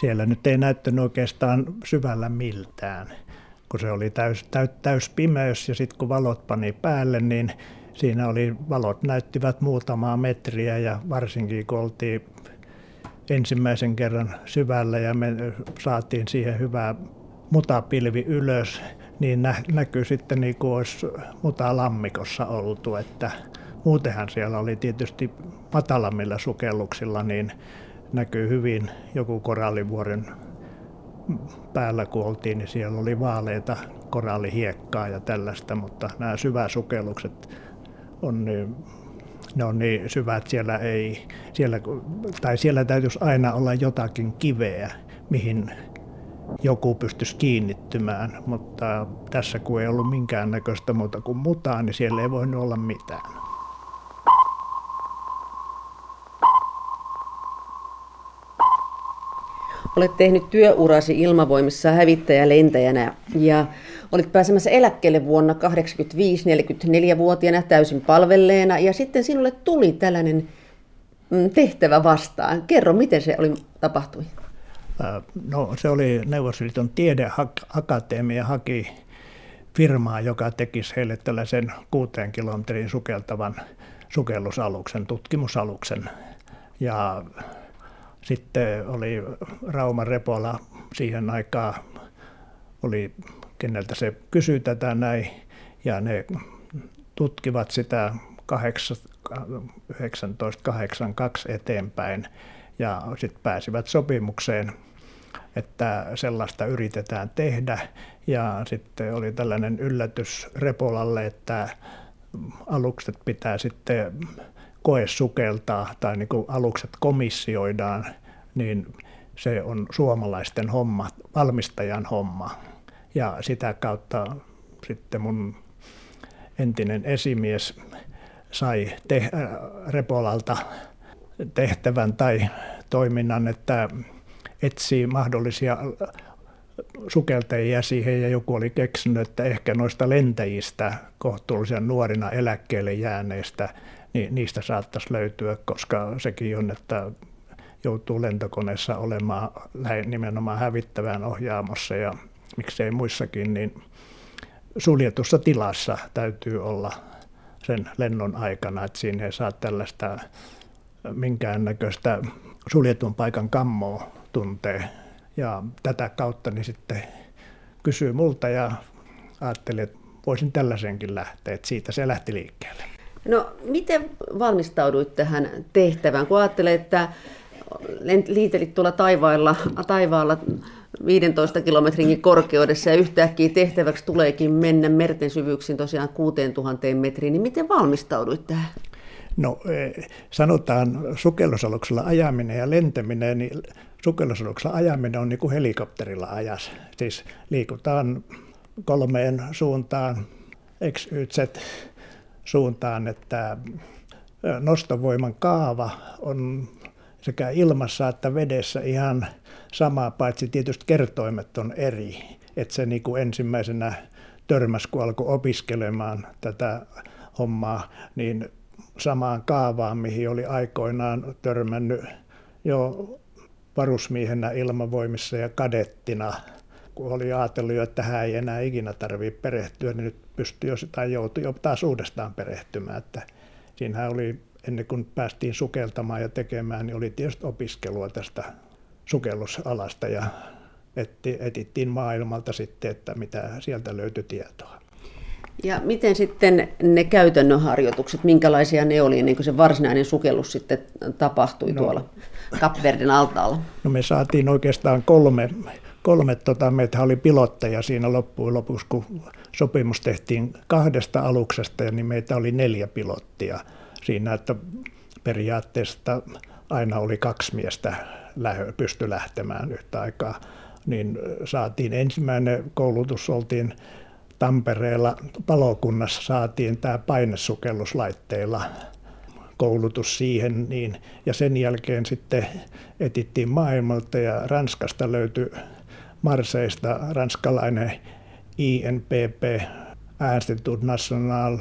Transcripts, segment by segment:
siellä nyt ei näyttänyt oikeastaan syvällä miltään, kun se oli täys, täys, täys pimeys ja sitten kun valot pani päälle, niin siinä oli, valot näyttivät muutamaa metriä ja varsinkin kun oltiin ensimmäisen kerran syvällä ja me saatiin siihen hyvä mutapilvi ylös, niin nä, näkyy sitten niin kuin olisi mutalammikossa oltu, että muutenhan siellä oli tietysti matalammilla sukelluksilla, niin näkyy hyvin joku korallivuoren päällä kun oltiin, niin siellä oli vaaleita korallihiekkaa ja tällaista, mutta nämä syväsukellukset on niin, ne on niin syvät, siellä ei, siellä, tai siellä täytyisi aina olla jotakin kiveä, mihin joku pystyisi kiinnittymään, mutta tässä kun ei ollut minkäännäköistä muuta kuin mutaa, niin siellä ei voinut olla mitään. Olet tehnyt työurasi ilmavoimissa hävittäjälentäjänä ja olit pääsemässä eläkkeelle vuonna 1985 44-vuotiaana täysin palvelleena ja sitten sinulle tuli tällainen mm, tehtävä vastaan. Kerro, miten se oli, tapahtui? No se oli Neuvostoliiton tiedeakatemia haki firmaa, joka tekisi heille tällaisen kuuteen kilometrin sukeltavan sukellusaluksen, tutkimusaluksen. Ja sitten oli Rauma Repola siihen aikaan, oli keneltä se kysyi tätä näin, ja ne tutkivat sitä 1982 eteenpäin ja sitten pääsivät sopimukseen, että sellaista yritetään tehdä. Ja sitten oli tällainen yllätys Repolalle, että alukset pitää sitten koesukeltaa tai niin kuin alukset komissioidaan, niin se on suomalaisten homma, valmistajan homma. Ja sitä kautta sitten mun entinen esimies sai te- äh, Repolalta tehtävän tai toiminnan, että etsii mahdollisia sukeltajia siihen ja joku oli keksinyt, että ehkä noista lentäjistä kohtuullisen nuorina eläkkeelle jääneistä niin niistä saattaisi löytyä, koska sekin on, että joutuu lentokoneessa olemaan nimenomaan hävittävään ohjaamossa ja miksei muissakin, niin suljetussa tilassa täytyy olla sen lennon aikana, että siinä ei saa tällaista minkäännäköistä suljetun paikan kammoa tuntee. Ja tätä kautta niin sitten kysyy multa ja ajattelin, että voisin tällaisenkin lähteä, että siitä se lähti liikkeelle. No, miten valmistauduit tähän tehtävään, kun ajattelet, että liitelit tuolla taivaalla, taivaalla 15 kilometrin korkeudessa ja yhtäkkiä tehtäväksi tuleekin mennä merten syvyyksiin tosiaan 6000 metriin, niin miten valmistauduit tähän? No e, sanotaan sukellusaluksella ajaminen ja lentäminen, niin sukellusaluksella ajaminen on niin kuin helikopterilla ajas. Siis liikutaan kolmeen suuntaan, X, Y, Z suuntaan, että nostovoiman kaava on sekä ilmassa että vedessä ihan sama, paitsi tietysti kertoimet on eri. Että se niin kuin ensimmäisenä törmäs, kun alkoi opiskelemaan tätä hommaa, niin samaan kaavaan, mihin oli aikoinaan törmännyt jo varusmiehenä ilmavoimissa ja kadettina – kun oli ajatellut jo, että hän ei enää ikinä tarvitse perehtyä, niin nyt pystyy jo tai joutui jo taas uudestaan perehtymään. Että siinähän oli, ennen kuin päästiin sukeltamaan ja tekemään, niin oli tietysti opiskelua tästä sukellusalasta ja etittiin maailmalta sitten, että mitä sieltä löytyi tietoa. Ja miten sitten ne käytännön harjoitukset, minkälaisia ne oli ennen kuin se varsinainen sukellus sitten tapahtui no, tuolla Kapverden altaalla? No me saatiin oikeastaan kolme kolme tota, meitä oli pilotteja siinä loppujen lopuksi, kun sopimus tehtiin kahdesta aluksesta, niin meitä oli neljä pilottia siinä, että periaatteessa aina oli kaksi miestä pysty lähtemään yhtä aikaa. Niin saatiin ensimmäinen koulutus, oltiin Tampereella palokunnassa saatiin tämä painesukelluslaitteilla koulutus siihen, niin, ja sen jälkeen sitten etittiin maailmalta ja Ranskasta löytyi Marseista ranskalainen INPP, Institut National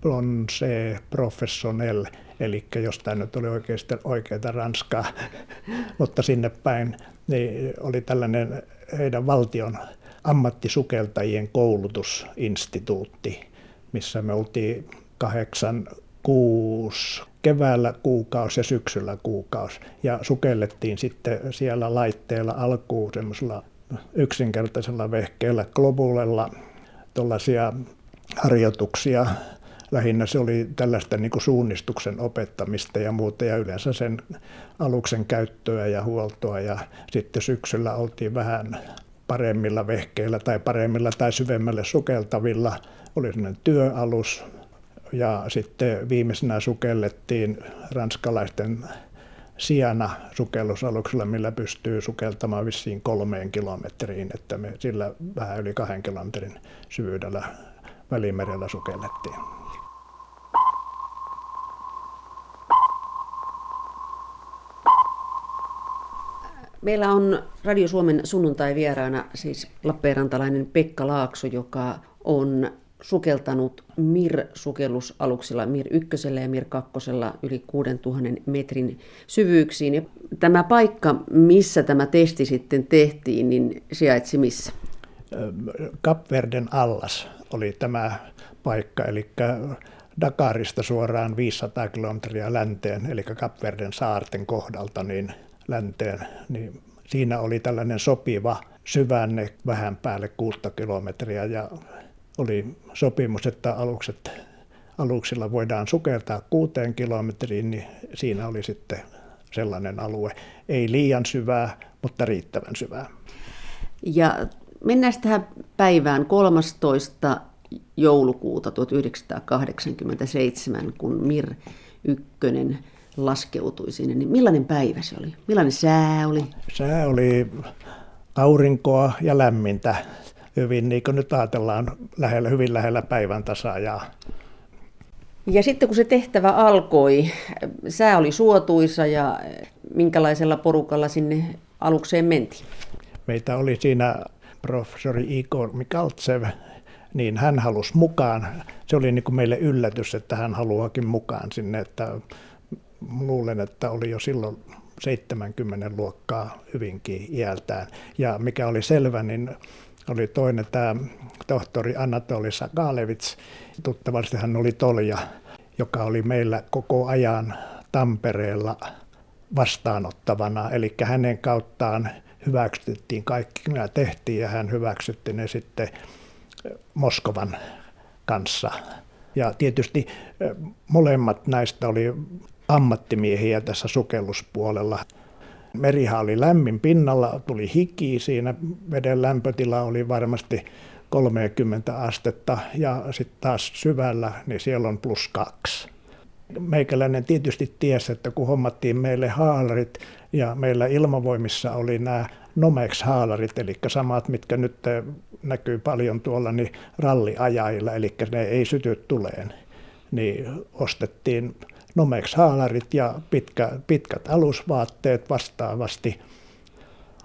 Bronze Professionnel, eli jos tämä nyt oli oikeasti oikeita Ranskaa, mutta sinne päin, niin oli tällainen heidän valtion ammattisukeltajien koulutusinstituutti, missä me oltiin kahdeksan, kuusi, keväällä kuukausi ja syksyllä kuukausi. Ja sukellettiin sitten siellä laitteella alkuun semmoisella yksinkertaisella vehkeellä globulella tuollaisia harjoituksia. Lähinnä se oli tällaista niin kuin suunnistuksen opettamista ja muuta ja yleensä sen aluksen käyttöä ja huoltoa. Ja sitten syksyllä oltiin vähän paremmilla vehkeillä tai paremmilla tai syvemmälle sukeltavilla. Oli sellainen työalus ja sitten viimeisenä sukellettiin ranskalaisten sijana sukellusaluksella, millä pystyy sukeltamaan vissiin kolmeen kilometriin, että me sillä vähän yli kahden kilometrin syvyydellä Välimerellä sukellettiin. Meillä on Radio Suomen sunnuntai vieraana siis Lappeenrantalainen Pekka Laakso, joka on sukeltanut MIR-sukellusaluksilla MIR 1 ja MIR 2 yli 6000 metrin syvyyksiin. Ja tämä paikka, missä tämä testi sitten tehtiin, niin sijaitsi missä? Kapverden allas oli tämä paikka, eli Dakarista suoraan 500 kilometriä länteen, eli Kapverden saarten kohdalta niin länteen, niin siinä oli tällainen sopiva syvänne vähän päälle 6 kilometriä ja oli sopimus, että alukset, aluksilla voidaan sukeltaa kuuteen kilometriin, niin siinä oli sitten sellainen alue. Ei liian syvää, mutta riittävän syvää. Ja mennään tähän päivään 13. joulukuuta 1987, kun Mir ykkönen laskeutui sinne, niin millainen päivä se oli? Millainen sää oli? Sää oli aurinkoa ja lämmintä hyvin, niin kuin nyt ajatellaan, lähellä, hyvin lähellä päivän tasaajaa. Ja sitten kun se tehtävä alkoi, sää oli suotuisa ja minkälaisella porukalla sinne alukseen mentiin? Meitä oli siinä professori Igor Mikaltsev, niin hän halusi mukaan. Se oli niin kuin meille yllätys, että hän haluakin mukaan sinne, että luulen, että oli jo silloin 70 luokkaa hyvinkin iältään. Ja mikä oli selvä, niin oli toinen tämä tohtori Anatoli Sagalevits. Tuttavasti hän oli tolja, joka oli meillä koko ajan Tampereella vastaanottavana. Eli hänen kauttaan hyväksyttiin kaikki, mitä tehtiin ja hän hyväksytti ne sitten Moskovan kanssa. Ja tietysti molemmat näistä oli ammattimiehiä tässä sukelluspuolella. Merihan oli lämmin pinnalla, tuli hiki siinä, veden lämpötila oli varmasti 30 astetta ja sitten taas syvällä, niin siellä on plus kaksi. Meikäläinen tietysti tiesi, että kun hommattiin meille haalarit ja meillä ilmavoimissa oli nämä Nomex-haalarit, eli samat, mitkä nyt näkyy paljon tuolla niin ralliajajilla, eli ne ei syty tuleen, niin ostettiin Nomex-haalarit ja pitkä, pitkät alusvaatteet vastaavasti.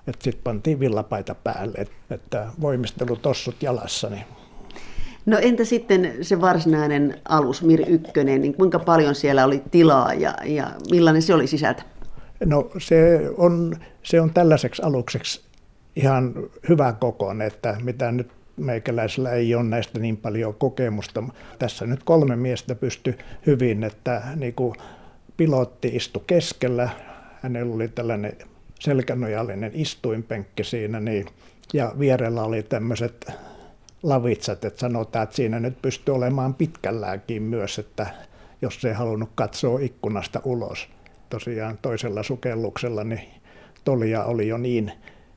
Että sitten pantiin villapaita päälle, että voimistelutossut jalassa. Niin. No entä sitten se varsinainen alus, Mir 1, niin kuinka paljon siellä oli tilaa ja, ja millainen se oli sisältä? No se on, se on tällaiseksi alukseksi ihan hyvä kokoinen, että mitä nyt meikäläisellä ei ole näistä niin paljon kokemusta. Tässä nyt kolme miestä pysty hyvin, että niin kuin pilotti istui keskellä, hänellä oli tällainen selkänojallinen istuinpenkki siinä, niin, ja vierellä oli tämmöiset lavitsat, että sanotaan, että siinä nyt pystyy olemaan pitkälläänkin myös, että jos ei halunnut katsoa ikkunasta ulos. Tosiaan toisella sukelluksella niin tolia oli jo niin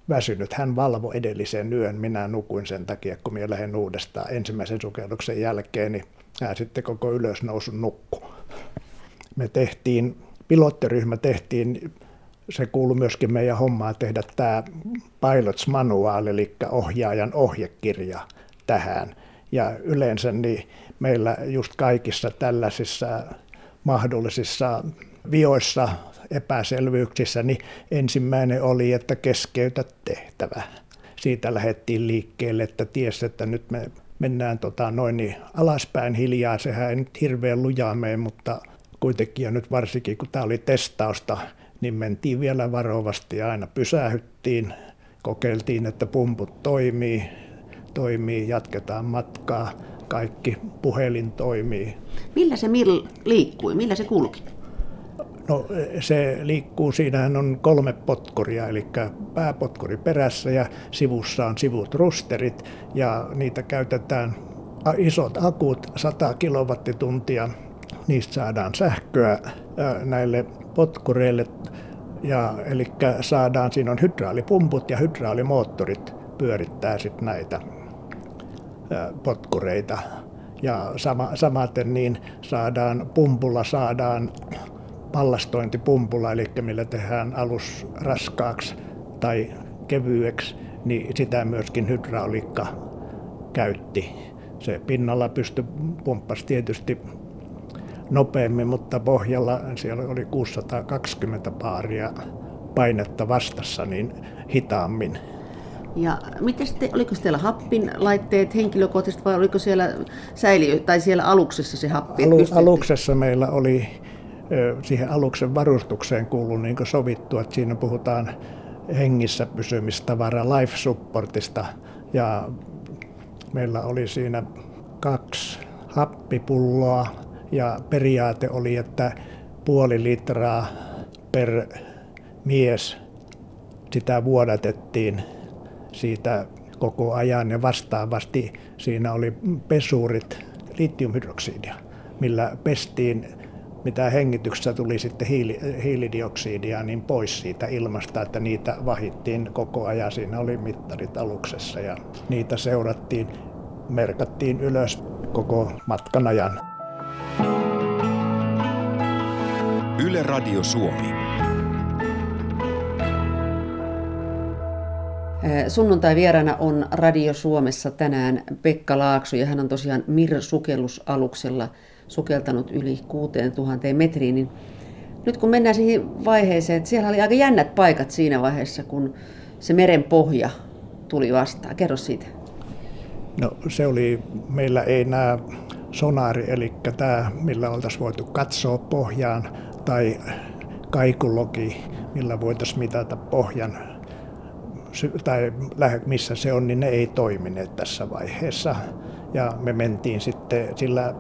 väsynyt. Hän valvoi edellisen yön. Minä nukuin sen takia, kun minä lähdin uudestaan ensimmäisen sukelluksen jälkeen, niin hän sitten koko ylösnousun nukku. Me tehtiin, pilottiryhmä tehtiin, se kuului myöskin meidän hommaa tehdä tämä Pilots Manual, eli ohjaajan ohjekirja tähän. Ja yleensä niin meillä just kaikissa tällaisissa mahdollisissa vioissa epäselvyyksissä, niin ensimmäinen oli, että keskeytä tehtävä. Siitä lähdettiin liikkeelle, että ties, että nyt me mennään tota noin niin alaspäin hiljaa. Sehän ei nyt hirveän lujaa mene, mutta kuitenkin ja nyt varsinkin kun tämä oli testausta, niin mentiin vielä varovasti ja aina pysähyttiin, kokeiltiin, että pumput toimii, toimii, jatketaan matkaa, kaikki puhelin toimii. Millä se mill liikkui, millä se kulki? No se liikkuu, siinähän on kolme potkuria, eli pääpotkuri perässä ja sivussa on sivut rusterit ja niitä käytetään isot akut, 100 kilowattituntia, niistä saadaan sähköä näille potkureille ja, eli saadaan, siinä on hydraalipumput ja hydraalimoottorit pyörittää sitten näitä potkureita. Ja sama, samaten niin saadaan, pumpulla saadaan pallastointipumpulla, eli millä tehdään alus raskaaksi tai kevyeksi, niin sitä myöskin hydrauliikka käytti. Se pinnalla pystyi pumppasi tietysti nopeammin, mutta pohjalla siellä oli 620 paaria painetta vastassa niin hitaammin. Ja miten sitten, oliko teillä happin laitteet henkilökohtaisesti vai oliko siellä säiliö, tai siellä aluksessa se happi? Alu, aluksessa meillä oli siihen aluksen varustukseen kuulu niin sovittu, että siinä puhutaan hengissä pysymistavara life supportista. Ja meillä oli siinä kaksi happipulloa ja periaate oli, että puoli litraa per mies sitä vuodatettiin siitä koko ajan. Ja vastaavasti siinä oli pesurit litiumhydroksidia, millä pestiin mitä hengityksessä tuli sitten hiili, hiilidioksidia niin pois siitä ilmasta, että niitä vahittiin koko ajan. Siinä oli mittarit aluksessa ja niitä seurattiin, merkattiin ylös koko matkan ajan. Yle Radio Suomi. Sunnuntai vieraana on Radio Suomessa tänään Pekka Laakso ja hän on tosiaan MIR-sukellusaluksella sukeltanut yli 6000 metriin. Niin nyt kun mennään siihen vaiheeseen, että siellä oli aika jännät paikat siinä vaiheessa, kun se meren pohja tuli vastaan. Kerro siitä. No se oli, meillä ei nämä sonaari, eli tämä, millä oltaisiin voitu katsoa pohjaan, tai kaikulogi, millä voitaisiin mitata pohjan tai missä se on, niin ne ei toimineet tässä vaiheessa. Ja me mentiin sitten sillä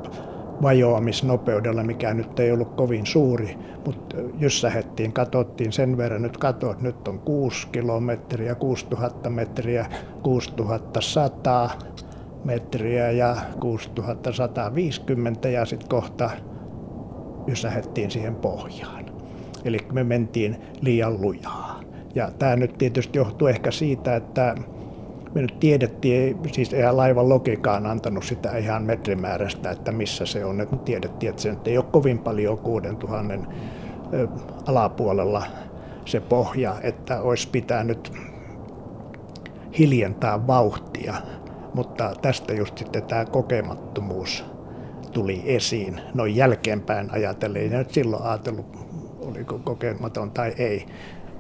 vajoamisnopeudella, mikä nyt ei ollut kovin suuri, mutta jyssähettiin, katsottiin sen verran nyt katot, nyt on 6 kilometriä, 6000 metriä, 6100 metriä ja 6150 ja sitten kohta jyssähettiin siihen pohjaan. Eli me mentiin liian lujaa. Ja tämä nyt tietysti johtuu ehkä siitä, että me nyt tiedettiin, siis eihän laivan logiikkaan antanut sitä ihan metrimäärästä, että missä se on. Et me tiedettiin, että se nyt ei ole kovin paljon 6000 alapuolella se pohja, että olisi pitänyt hiljentää vauhtia. Mutta tästä just sitten tämä kokemattomuus tuli esiin noin jälkeenpäin ajatellen. Ja nyt silloin ajatellut, oliko kokematon tai ei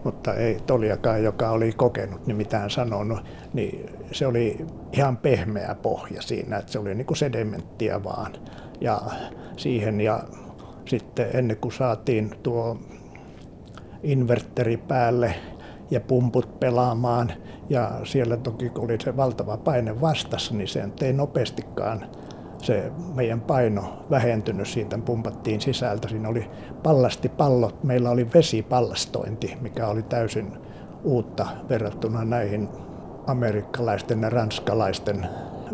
mutta ei Toliakaan, joka oli kokenut, niin mitään sanonut, niin se oli ihan pehmeä pohja siinä, että se oli niin kuin sedimenttiä vaan. Ja siihen ja sitten ennen kuin saatiin tuo inverteri päälle ja pumput pelaamaan, ja siellä toki kun oli se valtava paine vastassa, niin se ei nopeastikaan se meidän paino vähentynyt, siitä pumpattiin sisältä. Siinä oli pallastipallot, meillä oli vesipallastointi, mikä oli täysin uutta verrattuna näihin amerikkalaisten ja ranskalaisten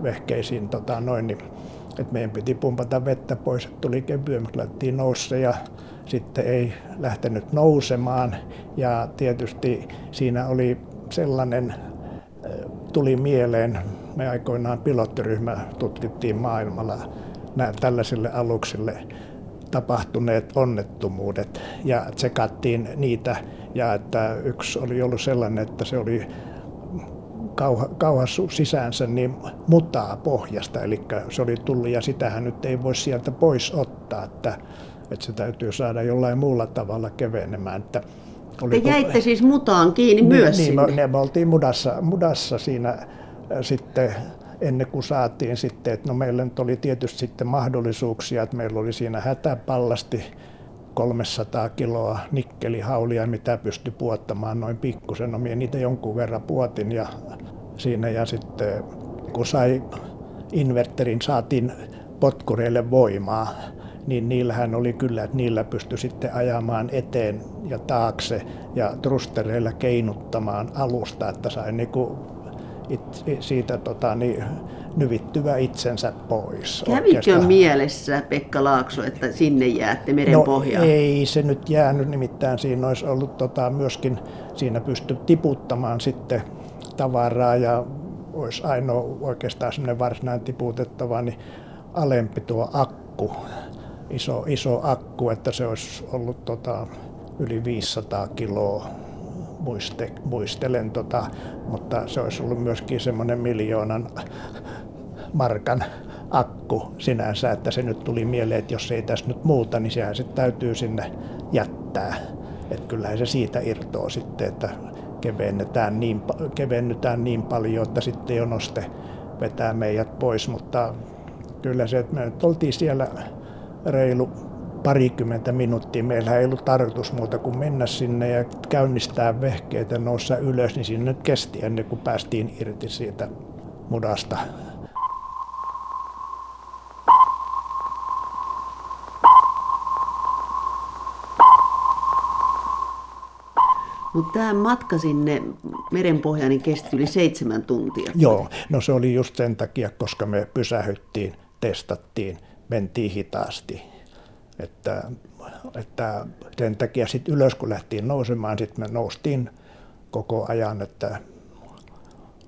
vehkeisiin. Tota, noin, niin, että meidän piti pumpata vettä pois, että tuli kevyemmäksi, laitettiin nousse ja sitten ei lähtenyt nousemaan. Ja tietysti siinä oli sellainen, tuli mieleen me aikoinaan pilottiryhmä tutkittiin maailmalla nämä tällaisille aluksille tapahtuneet onnettomuudet ja tsekattiin niitä ja että yksi oli ollut sellainen, että se oli kauhassa sisäänsä niin mutaa pohjasta, eli se oli tullut ja sitähän nyt ei voi sieltä pois ottaa, että, että se täytyy saada jollain muulla tavalla kevenemään. Että oli Te jäitte siis mutaan kiinni niin, myös niin, sinne? Me, me oltiin mudassa, mudassa siinä sitten ennen kuin saatiin sitten, että no meillä nyt oli tietysti sitten mahdollisuuksia, että meillä oli siinä hätäpallasti 300 kiloa nikkelihaulia, mitä pystyi puottamaan noin pikkusen. No minä niitä jonkun verran puotin ja siinä ja sitten kun sai inverterin, saatiin potkureille voimaa, niin niillähän oli kyllä, että niillä pystyi sitten ajamaan eteen ja taakse ja trustereilla keinuttamaan alusta, että sai niinku it, siitä tota, niin, nyvittyä itsensä pois. Kävikö oikeastaan. mielessä Pekka Laakso, että sinne jäätte meren no, pohjaan? ei se nyt jäänyt, nimittäin siinä olisi ollut tota, myöskin, siinä pysty tiputtamaan sitten tavaraa ja olisi ainoa oikeastaan semmoinen varsinainen tiputettava, niin alempi tuo akku, iso, iso akku, että se olisi ollut tota, yli 500 kiloa muiste, muistelen, tota, mutta se olisi ollut myöskin semmoinen miljoonan markan akku sinänsä, että se nyt tuli mieleen, että jos ei tässä nyt muuta, niin sehän sitten täytyy sinne jättää. Että kyllähän se siitä irtoaa sitten, että kevennetään niin, kevennytään niin paljon, että sitten jo noste vetää meidät pois, mutta kyllä se, että me nyt oltiin siellä reilu parikymmentä minuuttia. Meillä ei ollut tarkoitus muuta kuin mennä sinne ja käynnistää vehkeet ja noussa ylös, niin sinne nyt kesti ennen kuin päästiin irti siitä mudasta. Mutta tämä matka sinne merenpohjaan niin kesti yli seitsemän tuntia. Joo, no se oli just sen takia, koska me pysähyttiin, testattiin, mentiin hitaasti. Että, että sen takia sitten ylös kun lähtiin nousemaan, sitten me noustiin koko ajan, että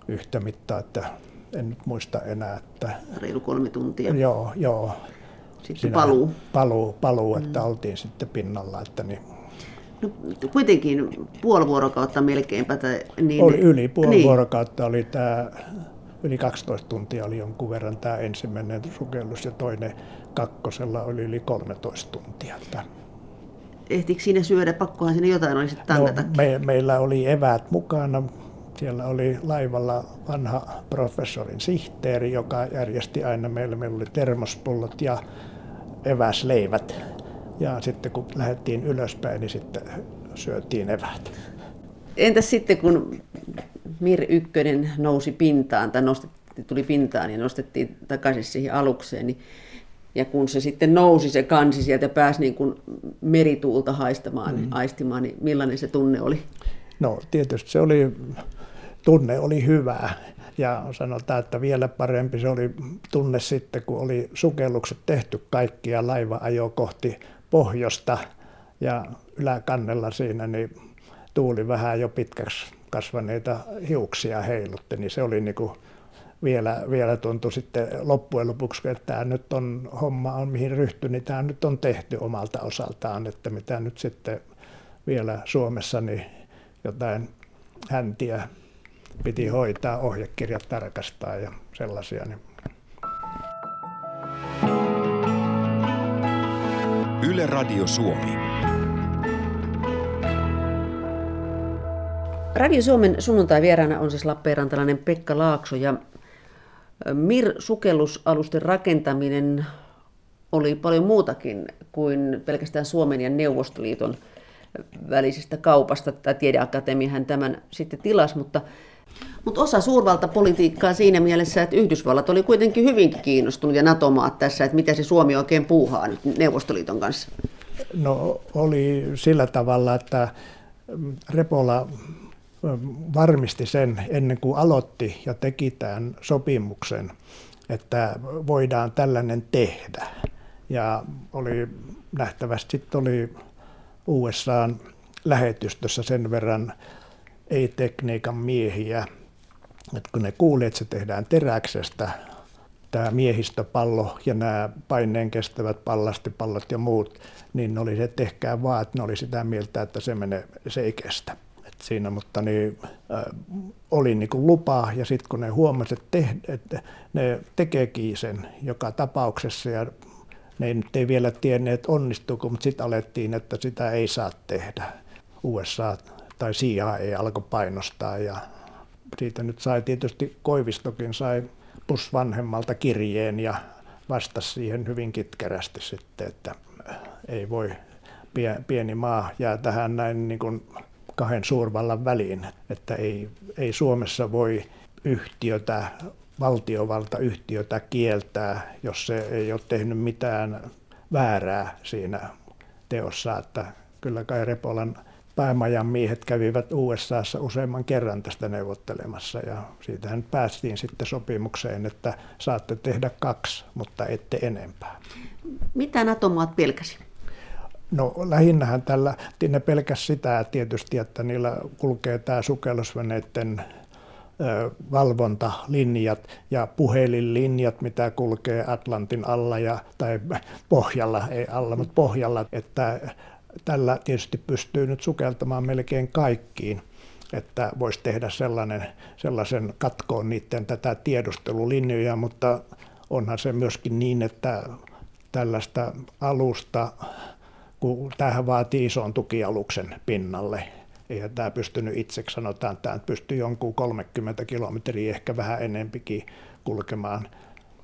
yhtä mittaa, että en nyt muista enää. Että, Reilu kolme tuntia. Joo, joo. Sitten paluu. Paluu, paluu että mm. oltiin sitten pinnalla. Että niin, No, kuitenkin puoli vuorokautta melkeinpä. Niin, oli yli puoli niin. vuorokautta oli tämä, yli 12 tuntia oli jonkun verran tämä ensimmäinen sukellus ja toinen kakkosella oli yli 13 tuntia. Ehtikö siinä syödä? Pakkohan siinä jotain olisi no, me, meillä oli eväät mukana. Siellä oli laivalla vanha professorin sihteeri, joka järjesti aina meille. Meillä oli termospullot ja eväsleivät ja sitten kun lähdettiin ylöspäin, niin sitten syötiin eväät. Entäs sitten kun Mir ykkönen nousi pintaan tai nostettiin, tuli pintaan ja nostettiin takaisin siihen alukseen, niin ja kun se sitten nousi se kansi sieltä ja pääsi niin kuin merituulta haistamaan, mm. aistimaan, niin millainen se tunne oli? No tietysti se oli, tunne oli hyvä ja sanotaan, että vielä parempi se oli tunne sitten, kun oli sukellukset tehty kaikki ja laiva ajo kohti pohjosta ja yläkannella siinä niin tuuli vähän jo pitkäksi kasvaneita hiuksia heilutti, niin se oli niin kuin vielä, vielä tuntui sitten loppujen lopuksi, että tämä nyt on homma on mihin ryhty, niin tämä nyt on tehty omalta osaltaan, että mitä nyt sitten vielä Suomessa niin jotain häntiä piti hoitaa, ohjekirjat tarkastaa ja sellaisia. Niin Yle Radio Suomi. Radio Suomen sunnuntai-vieraana on siis Lappeenrantalainen Pekka Laakso ja MIR-sukellusalusten rakentaminen oli paljon muutakin kuin pelkästään Suomen ja Neuvostoliiton välisestä kaupasta, tai tiedeakatemiahan tämän sitten tilas, mutta mutta osa suurvaltapolitiikkaa siinä mielessä, että Yhdysvallat oli kuitenkin hyvinkin kiinnostunut ja NATO-maat tässä, että mitä se Suomi oikein puuhaa nyt Neuvostoliiton kanssa. No oli sillä tavalla, että Repola varmisti sen ennen kuin aloitti ja teki tämän sopimuksen, että voidaan tällainen tehdä. Ja oli nähtävästi oli USAn lähetystössä sen verran ei-tekniikan miehiä, että kun ne kuuli, että se tehdään teräksestä, tämä miehistöpallo ja nämä paineen kestävät pallastipallot ja muut, niin ne oli se, että tehkää vaan, että ne oli sitä mieltä, että se, menee, se ei kestä. Siinä, mutta niin, äh, oli niin kuin lupa ja sitten kun ne huomasivat, että, te, että ne tekeekin sen joka tapauksessa ja ne ei nyt ei vielä tienneet onnistuuko, mutta sitten alettiin, että sitä ei saa tehdä. USA tai CIA ei alkoi painostaa ja siitä nyt sai tietysti Koivistokin sai plus vanhemmalta kirjeen ja vastasi siihen hyvin kitkerästi sitten, että ei voi pieni maa jää tähän näin niin kuin kahden suurvallan väliin, että ei, ei Suomessa voi yhtiötä, valtiovaltayhtiötä kieltää, jos se ei ole tehnyt mitään väärää siinä teossa, että kyllä kai Repolan päämajan miehet kävivät USAssa useamman kerran tästä neuvottelemassa ja siitähän päästiin sitten sopimukseen, että saatte tehdä kaksi, mutta ette enempää. Mitä NATO-maat pelkäsi? No lähinnähän tällä, ne pelkäs sitä tietysti, että niillä kulkee tämä sukellusveneiden valvontalinjat ja puhelinlinjat, mitä kulkee Atlantin alla ja, tai pohjalla, ei alla, mutta pohjalla, että tällä tietysti pystyy nyt sukeltamaan melkein kaikkiin, että voisi tehdä sellainen, sellaisen katkoon niiden tätä tiedustelulinjoja, mutta onhan se myöskin niin, että tällaista alusta, kun tähän vaatii ison tukialuksen pinnalle, eihän tämä pystynyt itse, sanotaan, että tämä pystyy jonkun 30 kilometriä, ehkä vähän enempikin kulkemaan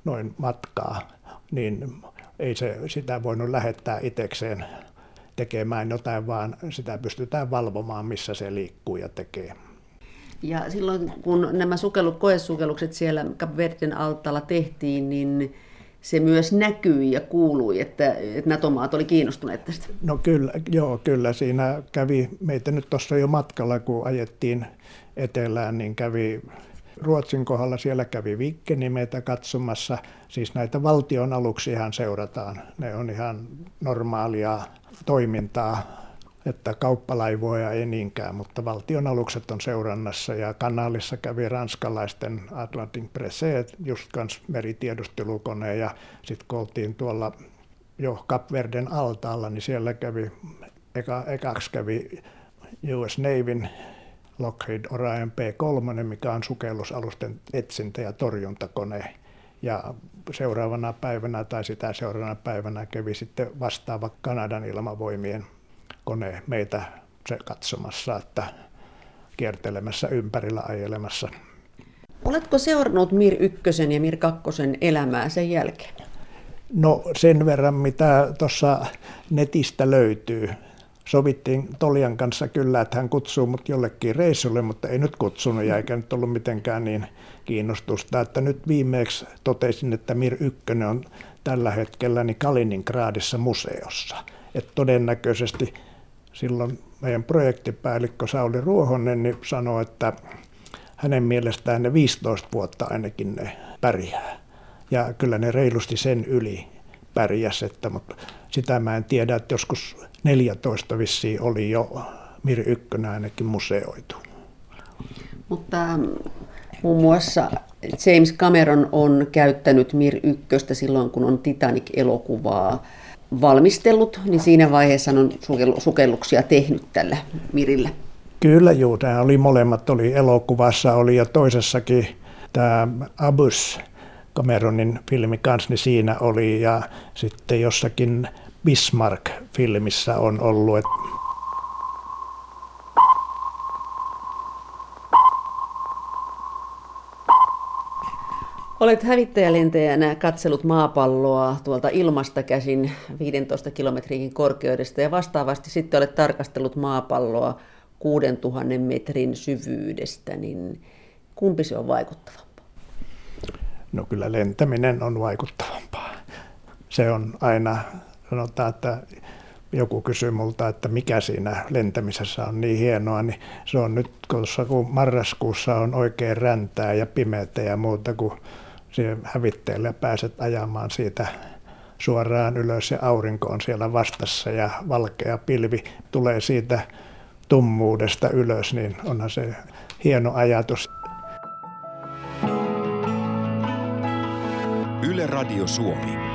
noin matkaa, niin ei se sitä voinut lähettää itsekseen tekemään jotain, vaan sitä pystytään valvomaan, missä se liikkuu ja tekee. Ja silloin kun nämä sukellut, koesukellukset siellä Kapverden altaalla tehtiin, niin se myös näkyi ja kuului, että, että NATO-maat oli kiinnostuneet tästä. No kyllä, joo, kyllä siinä kävi, meitä nyt tuossa jo matkalla, kun ajettiin etelään, niin kävi Ruotsin kohdalla siellä kävi Vikkeni meitä katsomassa. Siis näitä valtion aluksiahan seurataan. Ne on ihan normaalia toimintaa, että kauppalaivoja ei niinkään, mutta valtion alukset on seurannassa ja kanaalissa kävi ranskalaisten Atlantic Presseet, just kans meritiedustelukone ja sitten kun oltiin tuolla jo Kapverden altaalla, niin siellä kävi, eka, ekaksi kävi US Navyn Lockheed Orion P3, mikä on sukellusalusten etsintä- ja torjuntakone. Ja seuraavana päivänä tai sitä seuraavana päivänä kävi sitten vastaava Kanadan ilmavoimien kone meitä se katsomassa, että kiertelemässä ympärillä ajelemassa. Oletko seurannut Mir 1 ja Mir 2 elämää sen jälkeen? No sen verran, mitä tuossa netistä löytyy sovittiin Tolian kanssa kyllä, että hän kutsuu mut jollekin reissulle, mutta ei nyt kutsunut ja eikä nyt ollut mitenkään niin kiinnostusta. Että nyt viimeksi totesin, että Mir 1 on tällä hetkellä niin Kaliningradissa museossa. Että todennäköisesti silloin meidän projektipäällikkö Sauli Ruohonen niin sanoi, että hänen mielestään ne 15 vuotta ainakin ne pärjää. Ja kyllä ne reilusti sen yli pärjäs, että, mutta sitä mä en tiedä, että joskus 14 vissiin oli jo Mir 1 ainakin museoitu. Mutta ähm, muun muassa James Cameron on käyttänyt Mir 1 silloin, kun on Titanic-elokuvaa valmistellut, niin siinä vaiheessa on sukelluksia tehnyt tällä Mirillä. Kyllä juu, tämä oli molemmat, oli elokuvassa oli ja toisessakin tämä Abus Cameronin filmi kanssa, niin siinä oli ja sitten jossakin Bismarck-filmissä on ollut. Että Olet hävittäjälentäjänä katsellut maapalloa tuolta ilmasta käsin 15 kilometrin korkeudesta ja vastaavasti sitten olet tarkastellut maapalloa 6000 metrin syvyydestä, niin kumpi se on vaikuttavampaa? No kyllä lentäminen on vaikuttavampaa. Se on aina sanotaan, että joku kysyy multa, että mikä siinä lentämisessä on niin hienoa, niin se on nyt, kun marraskuussa on oikein räntää ja pimeätä ja muuta, kun siihen hävitteelle pääset ajamaan siitä suoraan ylös ja aurinko on siellä vastassa ja valkea pilvi tulee siitä tummuudesta ylös, niin onhan se hieno ajatus. Yle Radio Suomi.